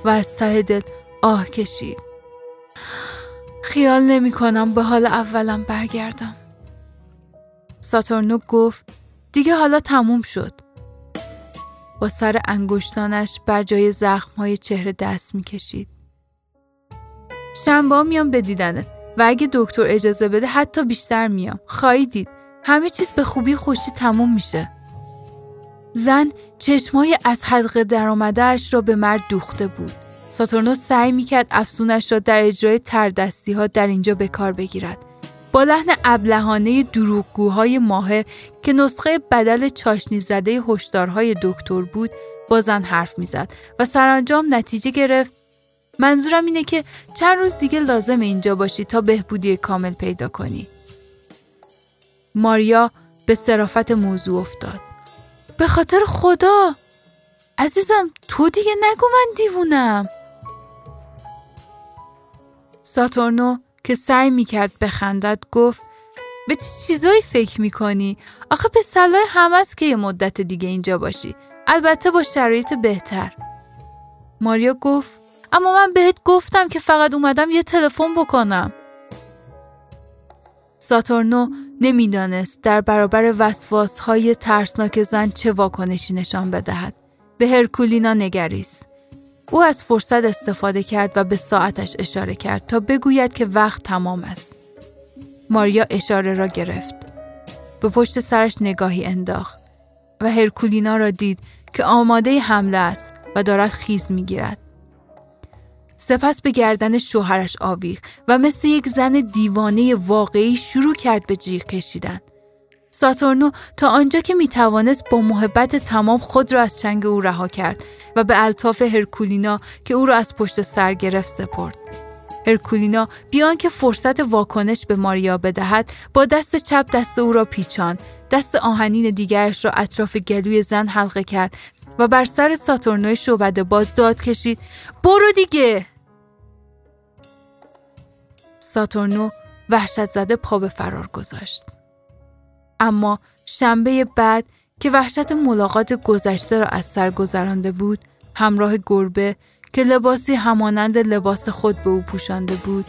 و از ته دل آه کشید. خیال نمی کنم به حال اولم برگردم. ساتورنو گفت دیگه حالا تموم شد. با سر انگشتانش بر جای های چهره دست می‌کشید. شنبه میام به دیدنت. و اگه دکتر اجازه بده حتی بیشتر میام. خواهی دید. همه چیز به خوبی خوشی تموم میشه. زن چشمای از حلقه درآمدهاش را به مرد دوخته بود. ساتورنو سعی می‌کرد افسونش را در اجرای تردستی ها در اینجا به کار بگیرد. با لحن ابلهانه دروغگوهای ماهر که نسخه بدل چاشنی زده هشدارهای دکتر بود با زن حرف می‌زد و سرانجام نتیجه گرفت منظورم اینه که چند روز دیگه لازم اینجا باشی تا بهبودی کامل پیدا کنی. ماریا به صرافت موضوع افتاد. به خاطر خدا؟ عزیزم تو دیگه نگو من دیوونم. ساتورنو که سعی می‌کرد بخندد گفت به چه چیزایی فکر می‌کنی؟ آخه به صلاح هم است که یه مدت دیگه اینجا باشی. البته با شرایط بهتر. ماریا گفت اما من بهت گفتم که فقط اومدم یه تلفن بکنم ساتورنو نمی‌دانست در برابر وسواس های ترسناک زن چه واکنشی نشان بدهد به هرکولینا نگریست او از فرصت استفاده کرد و به ساعتش اشاره کرد تا بگوید که وقت تمام است. ماریا اشاره را گرفت. به پشت سرش نگاهی انداخت و هرکولینا را دید که آماده حمله است و دارد خیز می‌گیرد. سپس به گردن شوهرش آویخت و مثل یک زن دیوانه واقعی شروع کرد به جیغ کشیدن. ساتورنو تا آنجا که می‌توانست با محبت تمام خود را از چنگ او رها کرد و به الطاف هرکولینا که او را از پشت سر گرفت سپرد. هرکولینا بیان که فرصت واکنش به ماریا بدهد با دست چپ دست او را پیچان دست آهنین دیگرش را اطراف گلوی زن حلقه کرد و بر سر ساتورنوی شوبده باز داد کشید برو دیگه ساتورنو وحشت زده پا به فرار گذاشت. اما شنبه بعد که وحشت ملاقات گذشته را از سر گذرانده بود همراه گربه که لباسی همانند لباس خود به او پوشانده بود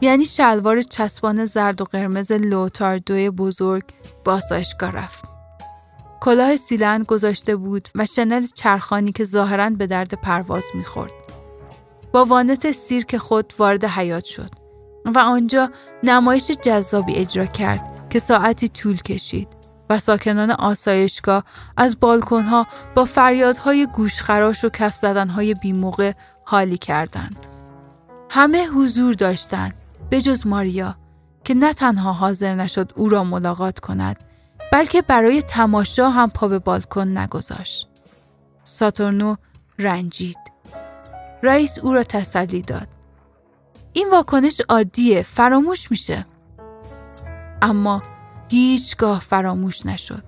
یعنی شلوار چسبان زرد و قرمز لوتاردوی بزرگ به آسایشگاه رفت. کلاه سیلند گذاشته بود و شنل چرخانی که ظاهرا به درد پرواز می‌خورد. با وانت سیرک خود وارد حیات شد. و آنجا نمایش جذابی اجرا کرد که ساعتی طول کشید و ساکنان آسایشگاه از بالکنها با فریادهای گوشخراش و کف زدنهای بیموقع حالی کردند. همه حضور داشتند به جز ماریا که نه تنها حاضر نشد او را ملاقات کند بلکه برای تماشا هم پا به بالکن نگذاشت. ساتورنو رنجید. رئیس او را تسلی داد. این واکنش عادیه فراموش میشه. اما هیچگاه فراموش نشد.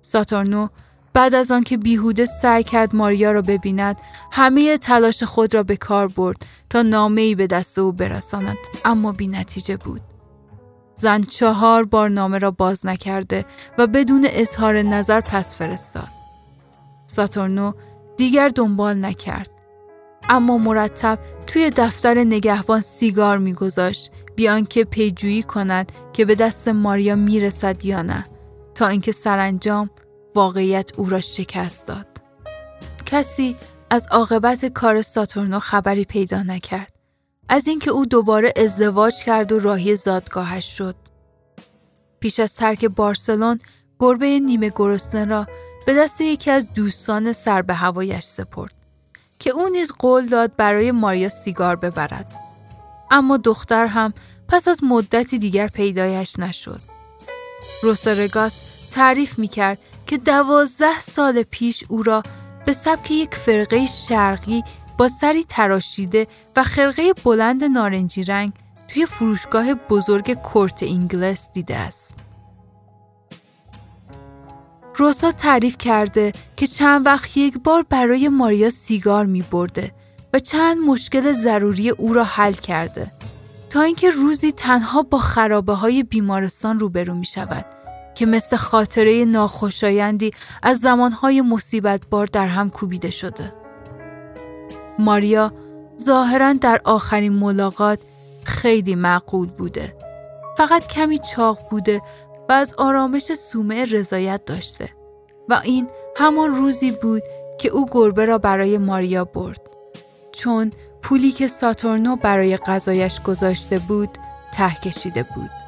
ساتورنو بعد از آنکه بیهوده سعی کرد ماریا را ببیند همه تلاش خود را به کار برد تا نامه ای به دست او برساند اما بی نتیجه بود. زن چهار بار نامه را باز نکرده و بدون اظهار نظر پس فرستاد. ساتورنو دیگر دنبال نکرد. اما مرتب توی دفتر نگهبان سیگار میگذاشت بیان که پیجویی کند که به دست ماریا می‌رسد یا نه تا اینکه سرانجام واقعیت او را شکست داد. کسی از عاقبت کار ساتورنو خبری پیدا نکرد. از اینکه او دوباره ازدواج کرد و راهی زادگاهش شد. پیش از ترک بارسلون گربه نیمه گرسنه را به دست یکی از دوستان سر به هوایش سپرد که او نیز قول داد برای ماریا سیگار ببرد. اما دختر هم پس از مدتی دیگر پیدایش نشد. روسرگاس تعریف می کرد که دوازده سال پیش او را به سبک یک فرقه شرقی با سری تراشیده و خرقه بلند نارنجی رنگ توی فروشگاه بزرگ کورت انگلس دیده است. روسا تعریف کرده که چند وقت یک بار برای ماریا سیگار می برده و چند مشکل ضروری او را حل کرده تا اینکه روزی تنها با خرابه های بیمارستان روبرو می شود که مثل خاطره ناخوشایندی از زمانهای مصیبت بار در هم کوبیده شده. ماریا ظاهرا در آخرین ملاقات خیلی معقول بوده. فقط کمی چاق بوده و از آرامش سومه رضایت داشته و این همان روزی بود که او گربه را برای ماریا برد چون پولی که ساتورنو برای غذایش گذاشته بود ته کشیده بود.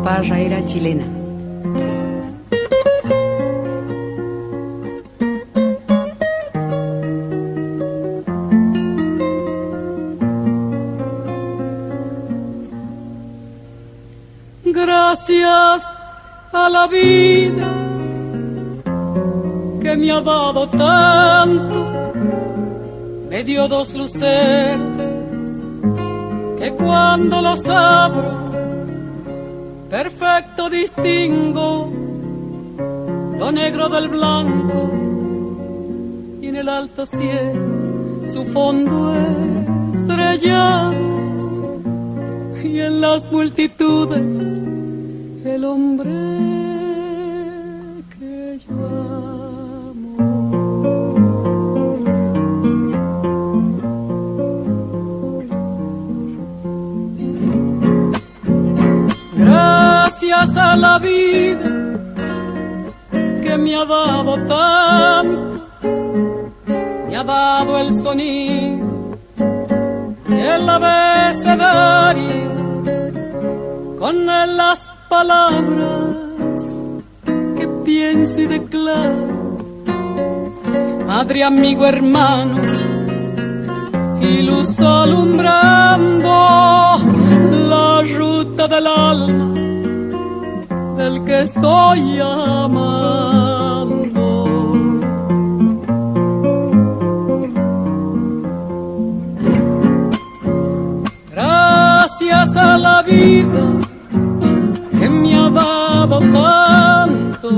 Violeta Parra era chilena. Gracias a la vida que me ha dado tanto, me dio dos luceros que cuando los abro, perfecto distingo lo negro del blanco y en el alto cielo su fondo estrellado y en las multitudes el hombre Gracias a la vida que me ha dado tanto, me ha dado el sonido el abecedario con las palabras que pienso y declaro. Madre, amigo, hermano, y luz alumbrando la ruta del alma del que estoy amando. Gracias a la vida que me ha dado tanto,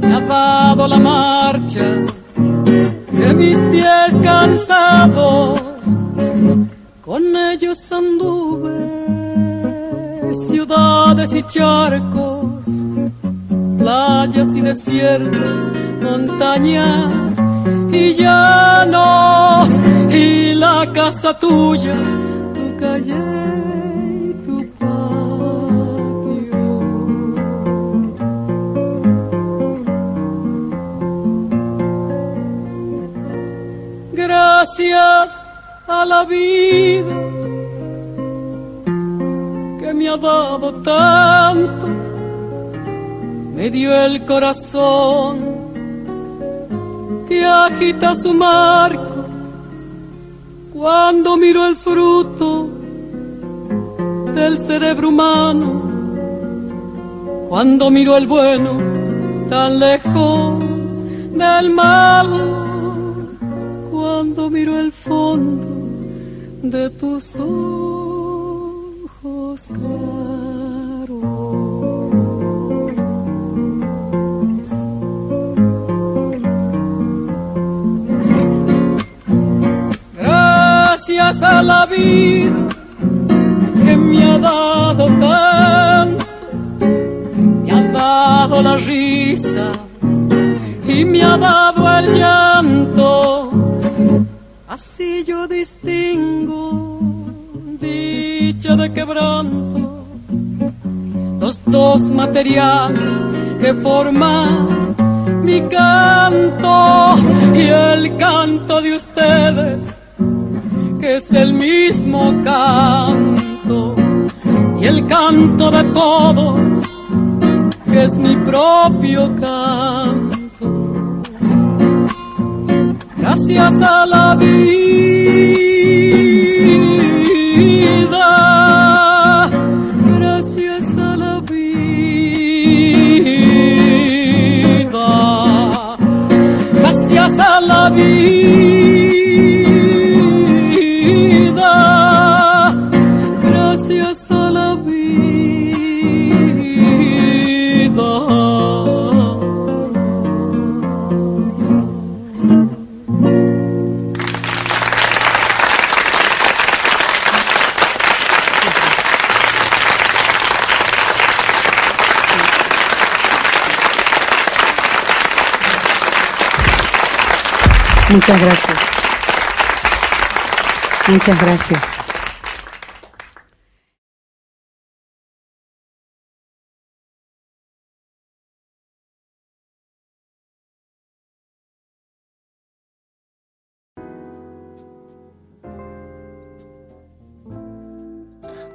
me ha dado la marcha de mis pies cansados, con ellos anduve ciudades y charcos, playas y desiertos, montañas y llanos, y la casa tuya, tu calle y tu patio. Gracias a la vida ha tanto, me dio el corazón que agita su marco cuando miro el fruto del cerebro humano, cuando miro el bueno tan lejos del mal, cuando miro el fondo de tus ojos. Gracias a la vida que me ha dado tanto, me ha dado la risa y me ha dado el llanto. Así yo distingo dicha de quebranto, los dos materiales que forman mi canto y el canto de ustedes, que es el mismo canto, y el canto de todos, que es mi propio canto. Gracias a la vida, We. Muchas gracias.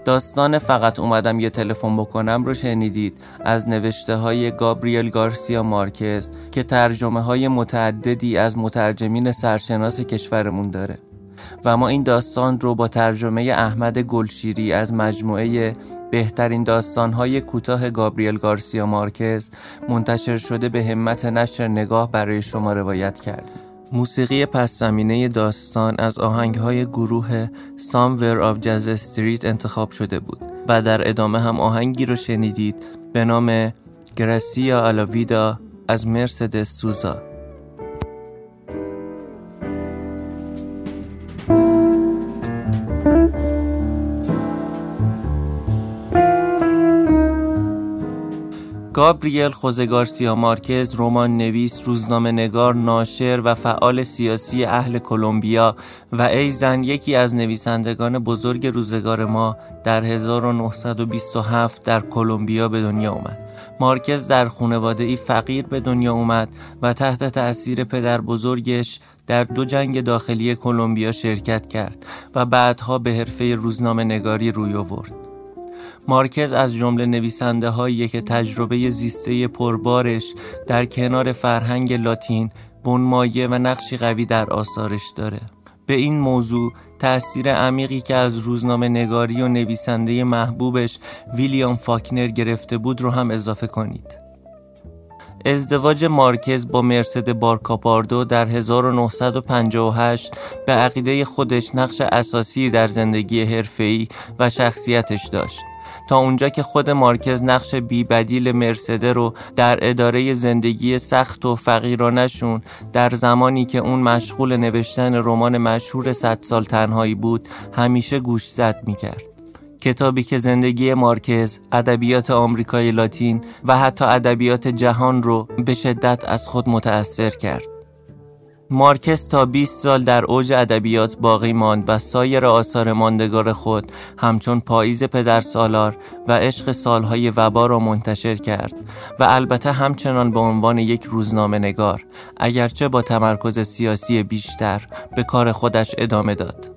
داستان فقط اومدم یه تلفن بکنم رو شنیدید از نوشته های گابریل گارسیا مارکز که ترجمه های متعددی از مترجمین سرشناس کشورمون داره و ما این داستان رو با ترجمه احمد گلشیری از مجموعه بهترین داستانهای کوتاه گابریل گارسیا مارکز منتشر شده به همت نشر نگاه برای شما روایت کردیم موسیقی پس زمینه داستان از آهنگهای گروه Somewhere of Jazz Street انتخاب شده بود و در ادامه هم آهنگی رو شنیدید به نام گراسیا آلاویدا از مرسدس سوزا گابریل خوزگارسیا مارکز رمان نویس روزنامه نگار ناشر و فعال سیاسی اهل کلمبیا و ایزن یکی از نویسندگان بزرگ روزگار ما در 1927 در کلمبیا به دنیا اومد مارکز در خانواده ای فقیر به دنیا اومد و تحت تأثیر پدر بزرگش در دو جنگ داخلی کلمبیا شرکت کرد و بعدها به حرفه روزنامه نگاری روی آورد. مارکز از جمله نویسنده هایی که تجربه زیسته پربارش در کنار فرهنگ لاتین بنمایه و نقشی قوی در آثارش داره. به این موضوع تأثیر عمیقی که از روزنامه نگاری و نویسنده محبوبش ویلیام فاکنر گرفته بود رو هم اضافه کنید. ازدواج مارکز با مرسد بارکاپاردو در 1958 به عقیده خودش نقش اساسی در زندگی حرفه‌ای و شخصیتش داشت. تا اونجا که خود مارکز نقش بیبدیل مرسده رو در اداره زندگی سخت و فقیرانشون در زمانی که اون مشغول نوشتن رمان مشهور صد سال تنهایی بود همیشه گوش زد می‌کرد کتابی که زندگی مارکز، ادبیات آمریکای لاتین و حتی ادبیات جهان رو به شدت از خود متأثر کرد. مارکس تا 20 سال در اوج ادبیات باقی ماند و سایر آثار ماندگار خود همچون پاییز پدر سالار و عشق سالهای وبا را منتشر کرد و البته همچنان به عنوان یک روزنامه نگار اگرچه با تمرکز سیاسی بیشتر به کار خودش ادامه داد.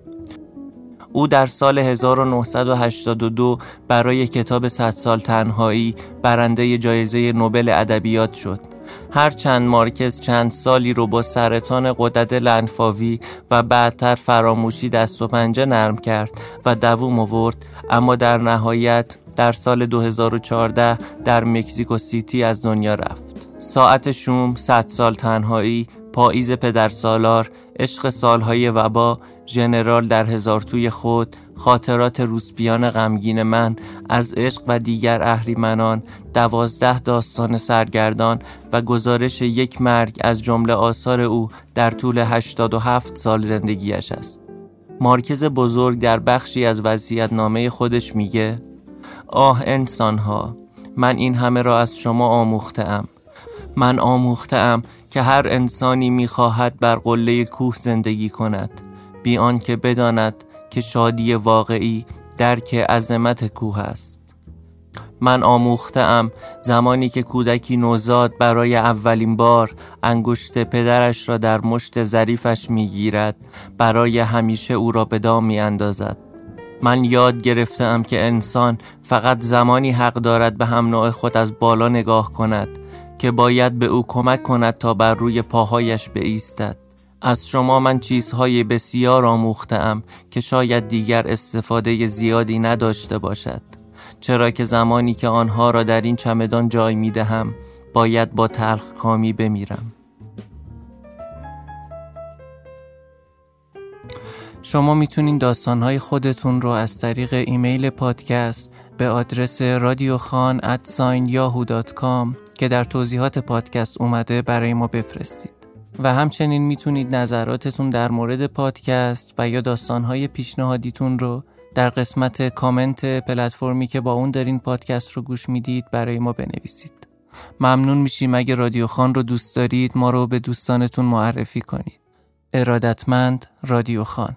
او در سال 1982 برای کتاب 100 سال تنهایی برنده جایزه نوبل ادبیات شد. هرچند مارکز چند سالی رو با سرطان قدرت لنفاوی و بعدتر فراموشی دست و پنجه نرم کرد و دووم آورد اما در نهایت در سال 2014 در مکزیکو سیتی از دنیا رفت. ساعت شوم، صد سال تنهایی، پاییز پدر سالار، عشق سالهای وبا، ژنرال در هزار توی خود، خاطرات روسپیان غمگین من از عشق و دیگر اهریمنان دوازده داستان سرگردان و گزارش یک مرگ از جمله آثار او در طول 87 سال زندگیش است. مارکز بزرگ در بخشی از وضعیت نامه خودش میگه آه انسانها من این همه را از شما آموختم من آموختم که هر انسانی می‌خواهد بر قله کوه زندگی کند. بی آنکه بداند که شادی واقعی درک عظمت کوه است من آموختم زمانی که کودکی نوزاد برای اولین بار انگشت پدرش را در مشت ظریفش می‌گیرد برای همیشه او را به دام می اندازد. من یاد گرفتم که انسان فقط زمانی حق دارد به هم نوع خود از بالا نگاه کند که باید به او کمک کند تا بر روی پاهایش بایستد. از شما من چیزهای بسیار آموختم که شاید دیگر استفاده زیادی نداشته باشد چرا که زمانی که آنها را در این چمدان جای می دهم باید با تلخ کامی بمیرم شما می‌تونین داستانهای خودتون رو از طریق ایمیل پادکست به آدرس رادیوخان که در توضیحات پادکست اومده برای ما بفرستید. و همچنین می‌تونید نظراتتون در مورد پادکست و یا داستانهای پیشنهادیتون رو در قسمت کامنت پلتفرمی که با اون دارین پادکست رو گوش می‌دید برای ما بنویسید. ممنون میشیم اگه رادیو خان رو دوست دارید ما رو به دوستانتون معرفی کنید. ارادتمند رادیو خان